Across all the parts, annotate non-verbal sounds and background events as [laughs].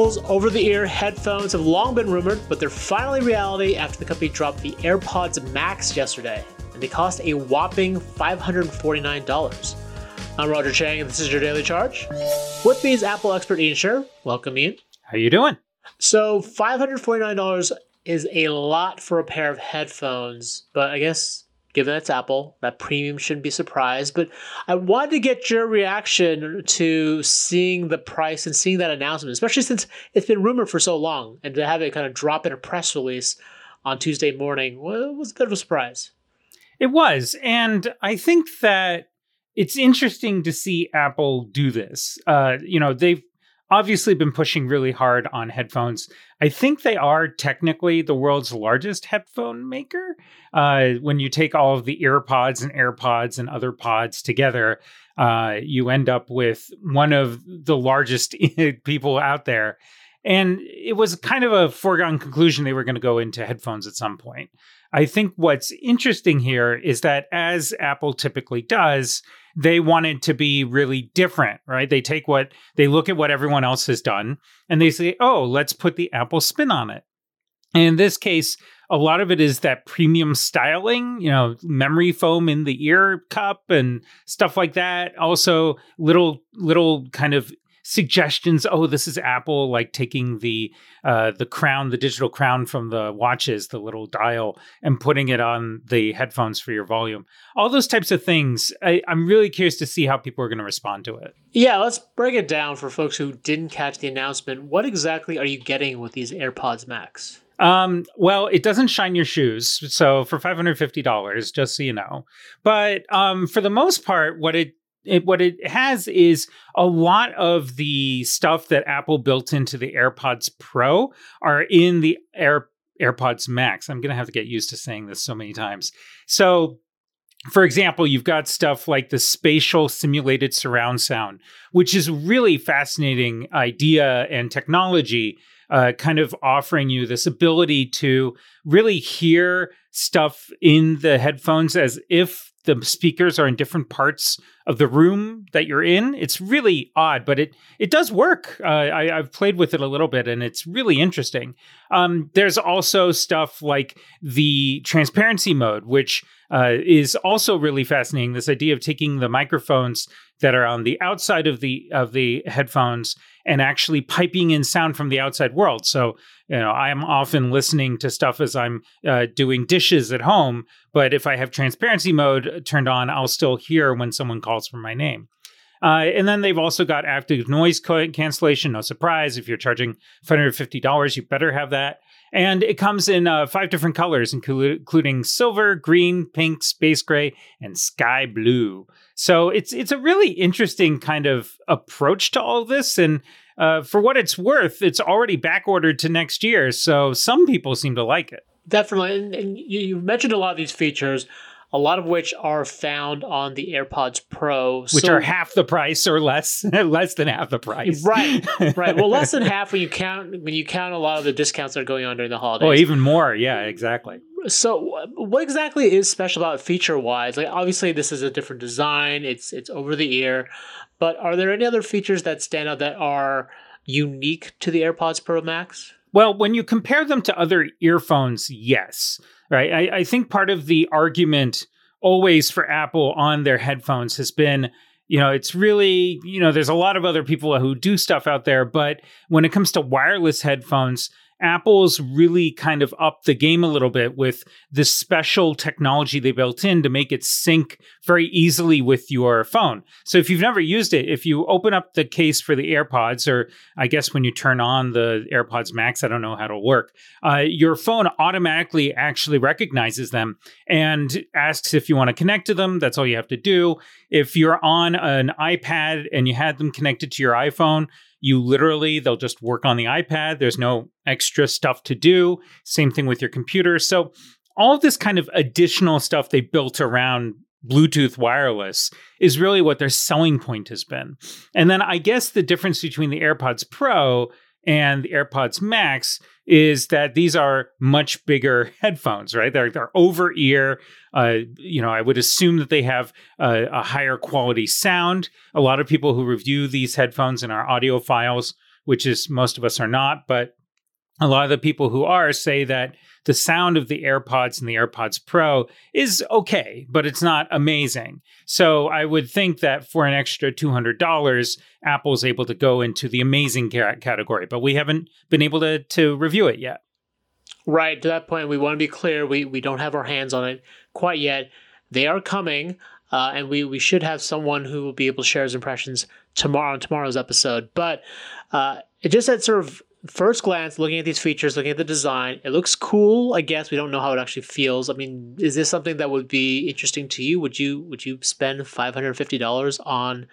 Apple's over the ear headphones have long been rumored, but they're finally reality after the company dropped the AirPods Max yesterday, and they cost a whopping $549. I'm Roger Cheng, and this is your Daily Charge. With me is Apple expert Ian Sherr. Welcome, Ian. How you doing? So, $549 is a lot for a pair of headphones, but I guess given it's Apple, that premium shouldn't be surprised. But I wanted to get your reaction to seeing the price and seeing that announcement, especially since it's been rumored for so long, and to have it kind of drop in a press release on Tuesday morning was a bit of a surprise. It was, and I think that it's interesting to see Apple do this. Uh, you know, they've obviously been pushing really hard on headphones. I think they are technically the world's largest headphone maker. Uh, when you take all of the earpods and AirPods and other pods together, uh, you end up with one of the largest [laughs] people out there. And it was kind of a foregone conclusion they were going to go into headphones at some point. I think what's interesting here is that, as Apple typically does, they wanted to be really different, right? They take what they look at what everyone else has done and they say, oh, let's put the Apple spin on it. And in this case, a lot of it is that premium styling, you know, memory foam in the ear cup and stuff like that. Also, little little kind of suggestions oh this is apple like taking the uh the crown the digital crown from the watches the little dial and putting it on the headphones for your volume all those types of things I, i'm really curious to see how people are going to respond to it yeah let's break it down for folks who didn't catch the announcement what exactly are you getting with these airpods max um, well, it doesn't shine your shoes. So for $550, just so you know. But um, for the most part, what it it, what it has is a lot of the stuff that Apple built into the AirPods Pro are in the Air AirPods Max. I'm going to have to get used to saying this so many times. So, for example, you've got stuff like the spatial simulated surround sound, which is really fascinating idea and technology, uh, kind of offering you this ability to really hear stuff in the headphones as if the speakers are in different parts of the room that you're in. It's really odd, but it it does work. Uh, I, have played with it a little bit, and it's really interesting. Um, there's also stuff like the transparency mode, which uh, is also really fascinating. This idea of taking the microphones that are on the outside of the of the headphones and actually piping in sound from the outside world. So, you know, I'm often listening to stuff as I'm uh, doing dishes at home, but if I have transparency mode turned on, I'll still hear when someone calls for my name. Uh, and then they've also got active noise cancellation. No surprise, if you're charging $550, you better have that. And it comes in uh, five different colors, including silver, green, pink, space gray, and sky blue. So it's it's a really interesting kind of approach to all this. And uh, for what it's worth, it's already back ordered to next year. So some people seem to like it. Definitely. And, and you, you mentioned a lot of these features a lot of which are found on the AirPods Pro, which so, are half the price or less, [laughs] less than half the price. Right, right. Well, less than [laughs] half when you count when you count a lot of the discounts that are going on during the holidays. Oh, even more. Yeah, exactly. So, what exactly is special about feature wise? Like, obviously, this is a different design. It's it's over the ear, but are there any other features that stand out that are unique to the AirPods Pro Max? Well, when you compare them to other earphones, yes right? I, I think part of the argument always for Apple on their headphones has been you know, it's really, you know, there's a lot of other people who do stuff out there, but when it comes to wireless headphones, Apple's really kind of upped the game a little bit with this special technology they built in to make it sync very easily with your phone. So if you've never used it, if you open up the case for the AirPods, or I guess when you turn on the AirPods Max, I don't know how it'll work, uh, your phone automatically actually recognizes them and asks if you want to connect to them. That's all you have to do. If you're on an iPad and you had them connected to your iPhone, you literally, they'll just work on the iPad. There's no extra stuff to do. Same thing with your computer. So, all of this kind of additional stuff they built around Bluetooth wireless is really what their selling point has been. And then I guess the difference between the AirPods Pro and the AirPods Max is that these are much bigger [laughs] headphones, right? They're, they're over ear. Uh, you know, I would assume that they have a higher quality sound. A lot of people who review these headphones in our audiophiles which is most of us are not, but a lot of the people who are say that the sound of the AirPods and the AirPods Pro is okay, but it's not amazing. So I would think that for an extra $200, Apple's able to go into the amazing category, but we haven't been able to, to review it yet. Right. To that point, we want to be clear. We, we don't have our hands on it quite yet. They are coming, uh, and we, we should have someone who will be able to share his impressions tomorrow on tomorrow's episode. But uh, it just at sort of first glance, looking at these features, looking at the design, it looks cool. I guess we don't know how it actually feels. I mean, is this something that would be interesting to you? Would you would you spend five hundred fifty dollars on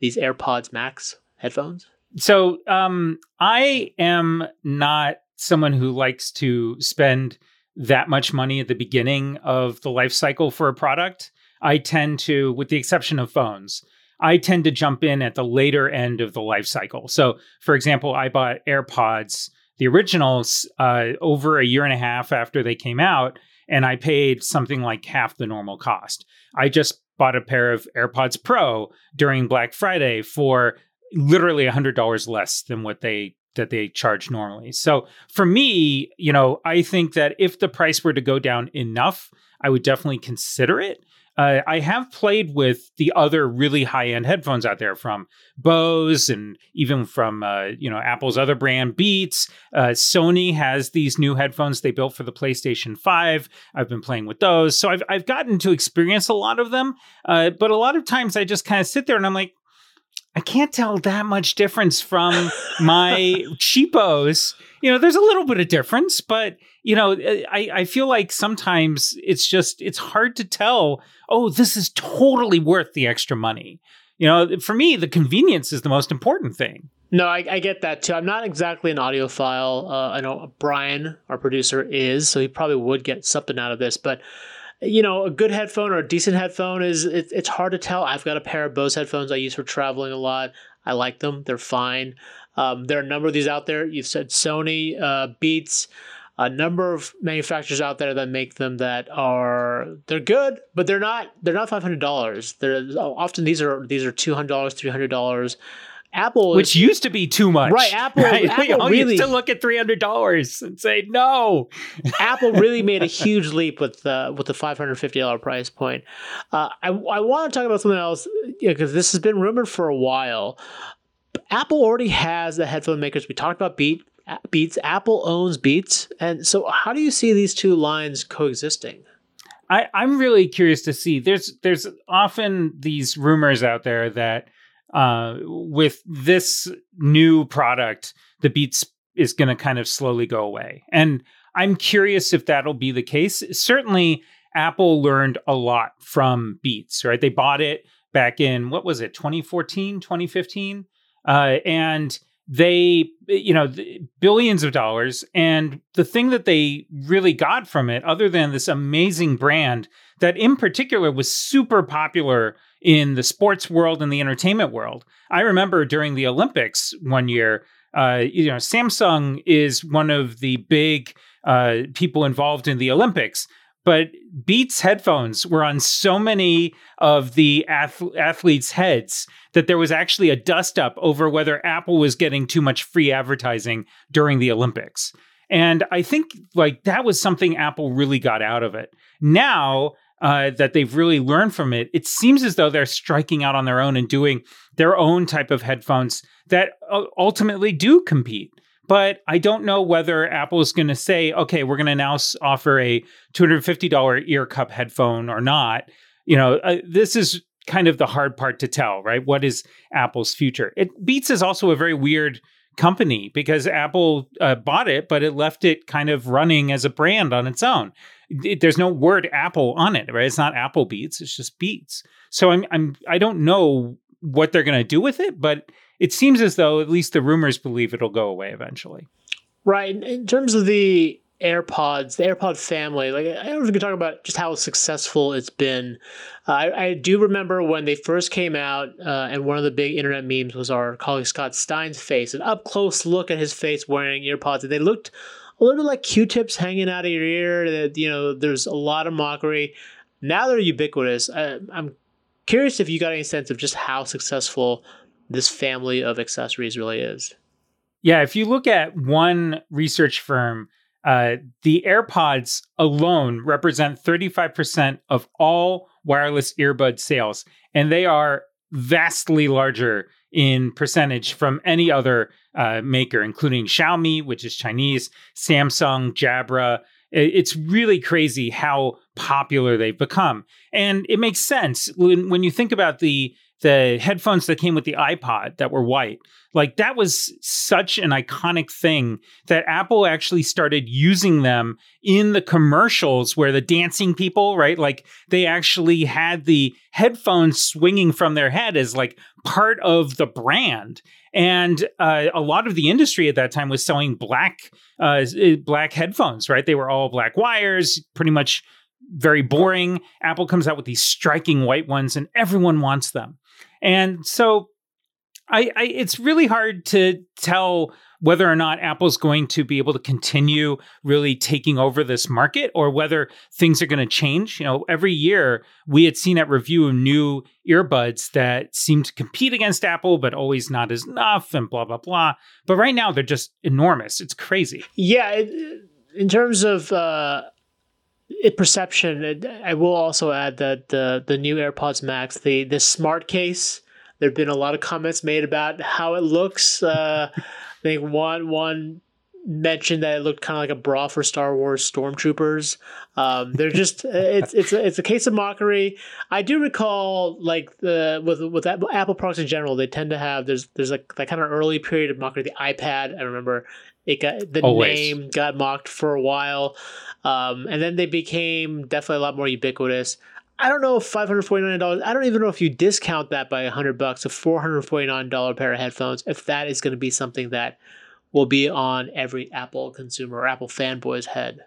these AirPods Max headphones? So um, I am not someone who likes to spend that much money at the beginning of the life cycle for a product. I tend to, with the exception of phones, I tend to jump in at the later end of the life cycle. So, for example, I bought AirPods, the originals, uh, over a year and a half after they came out, and I paid something like half the normal cost. I just bought a pair of AirPods Pro during Black Friday for literally $100 less than what they that they charge normally. So for me, you know, I think that if the price were to go down enough, I would definitely consider it. Uh, I have played with the other really high end headphones out there from Bose and even from uh, you know Apple's other brand Beats. Uh, Sony has these new headphones they built for the PlayStation Five. I've been playing with those, so I've I've gotten to experience a lot of them. Uh, but a lot of times I just kind of sit there and I'm like, I can't tell that much difference from my cheapos. You know, there's a little bit of difference, but you know, I, I feel like sometimes it's just it's hard to tell. Oh, this is totally worth the extra money. You know, for me, the convenience is the most important thing. No, I, I get that too. I'm not exactly an audiophile. Uh, I know Brian, our producer, is, so he probably would get something out of this. But you know, a good headphone or a decent headphone is it, it's hard to tell. I've got a pair of Bose headphones I use for traveling a lot. I like them. They're fine. Um, there are a number of these out there. You've said Sony, uh, Beats, a number of manufacturers out there that make them that are they're good, but they're not they're not five hundred dollars. They're often these are these are two hundred dollars, three hundred dollars. Apple, which is, used to be too much, right? Apple, [laughs] right? Apple really used to look at three hundred dollars and say no. [laughs] Apple really made a huge leap with the with the five hundred fifty dollar price point. Uh, I I want to talk about something else because this has been rumored for a while. Apple already has the headphone makers. We talked about Beat Beats. Apple owns Beats, and so how do you see these two lines coexisting? I, I'm really curious to see. There's there's often these rumors out there that uh, with this new product, the Beats is going to kind of slowly go away. And I'm curious if that'll be the case. Certainly, Apple learned a lot from Beats, right? They bought it back in, what was it, 2014, 2015? Uh, and they, you know, billions of dollars. And the thing that they really got from it, other than this amazing brand that in particular was super popular in the sports world and the entertainment world. I remember during the Olympics one year, uh, you know, Samsung is one of the big uh, people involved in the Olympics. But Beats headphones were on so many of the ath- athletes' heads that there was actually a dust up over whether Apple was getting too much free advertising during the Olympics. And I think like that was something Apple really got out of it. Now uh, that they've really learned from it, it seems as though they're striking out on their own and doing their own type of headphones that uh, ultimately do compete. But I don't know whether Apple is going to say, okay, we're going to now offer a $250 ear cup headphone or not. You know, uh, this is kind of the hard part to tell, right? What is Apple's future? It Beats is also a very weird company because Apple uh, bought it, but it left it kind of running as a brand on its own. It, there's no word Apple on it, right? It's not Apple Beats; it's just Beats. So I'm, I'm, I don't know what they're going to do with it, but it seems as though at least the rumors believe it'll go away eventually. Right. In terms of the AirPods, the AirPod family, like I don't know if we can talk about just how successful it's been. Uh, I, I, do remember when they first came out, uh, and one of the big internet memes was our colleague Scott Stein's face, an up close look at his face wearing AirPods. And they looked a little bit like Q-tips hanging out of your ear. That you know, there's a lot of mockery. Now they're ubiquitous. I, I'm curious if you got any sense of just how successful this family of accessories really is. Yeah, if you look at one research firm, uh, the AirPods alone represent 35% of all wireless earbud sales, and they are vastly larger in percentage from any other uh, maker, including Xiaomi, which is Chinese, Samsung, Jabra. It's really crazy how popular they've become, and it makes sense. When, when you think about the the headphones that came with the iPod that were white. Like that was such an iconic thing that Apple actually started using them in the commercials where the dancing people, right? Like they actually had the headphones swinging from their head as like part of the brand. And uh, a lot of the industry at that time was selling black, uh, black headphones, right? They were all black wires, pretty much very boring. Apple comes out with these striking white ones, and everyone wants them. And so I, I, it's really hard to tell whether or not Apple's going to be able to continue really taking over this market or whether things are going to change. You know, every year we had seen at review of new earbuds that seemed to compete against Apple, but always not as enough and blah, blah, blah. But right now they're just enormous. It's crazy. Yeah. in terms of, uh, perception, I will also add that the the new AirPods Max, the the smart case, there have been a lot of comments made about how it looks. Uh, I think one one mentioned that it looked kind of like a bra for Star Wars stormtroopers. Um, they're [laughs] just it's it's a, it's a case of mockery. I do recall like the with with Apple products in general, they tend to have there's there's like that kind of early period of mockery. The iPad, I remember it got the Always. name got mocked for a while. Um, and then they became definitely a lot more ubiquitous. I don't know if five hundred forty nine dollars. I don't even know if you discount that by hundred bucks, a four hundred forty nine dollar pair of headphones. If that is going to be something that will be on every Apple consumer or Apple fanboy's head.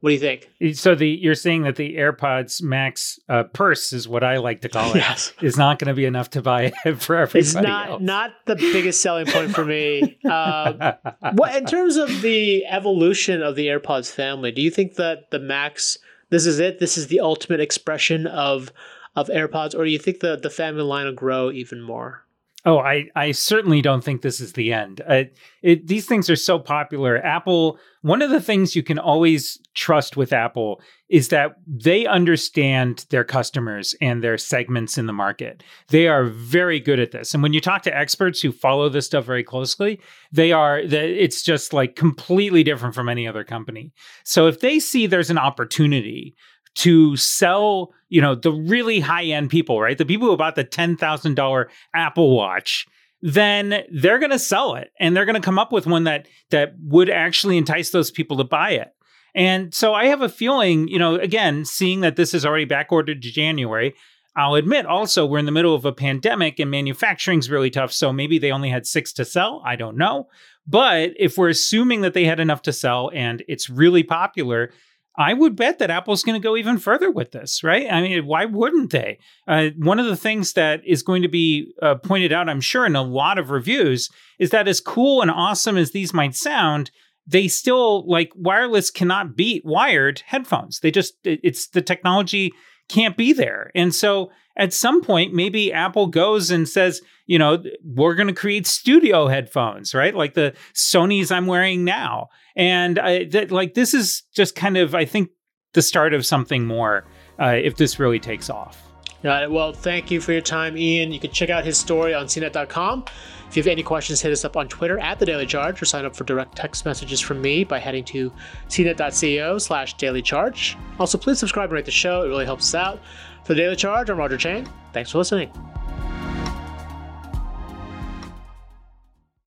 What do you think? So the you're saying that the AirPods Max uh, purse is what I like to call it yes. is not going to be enough to buy it [laughs] for everybody. It's not else. not the biggest selling point for me. [laughs] Uh, what in terms of the evolution of the AirPods family? Do you think that the Max this is it? This is the ultimate expression of of AirPods, or do you think the the family line will grow even more? Oh, I, I certainly don't think this is the end. Uh, it, these things are so popular. Apple, one of the things you can always trust with Apple is that they understand their customers and their segments in the market. They are very good at this. And when you talk to experts who follow this stuff very closely, they are, it's just like completely different from any other company. So if they see there's an opportunity to sell, you know, the really high end people, right? The people who bought the $10,000 Apple Watch, then they're going to sell it and they're going to come up with one that that would actually entice those people to buy it. And so I have a feeling, you know, again, seeing that this is already back ordered to January, I'll admit also we're in the middle of a pandemic and manufacturing's really tough. So maybe they only had six to sell. I don't know. But if we're assuming that they had enough to sell and it's really popular, I would bet that Apple's going to go even further with this, right? I mean, why wouldn't they? Uh, one of the things that is going to be uh, pointed out, I'm sure, in a lot of reviews is that as cool and awesome as these might sound, they still like wireless cannot beat wired headphones. They just, it's the technology can't be there. And so at some point, maybe Apple goes and says, you know, we're going to create studio headphones, right? Like the Sony's I'm wearing now. And I, like this is just kind of, I think, the start of something more uh, if this really takes off. Uh, well, thank you for your time, Ian. You can check out his story on cnet.com. If you have any questions, hit us up on Twitter at The Daily Charge or sign up for direct text messages from me by heading to cnet.co slash daily charge. Also, please subscribe and rate the show. It really helps us out. For The Daily Charge, I'm Roger Cheng. Thanks for listening.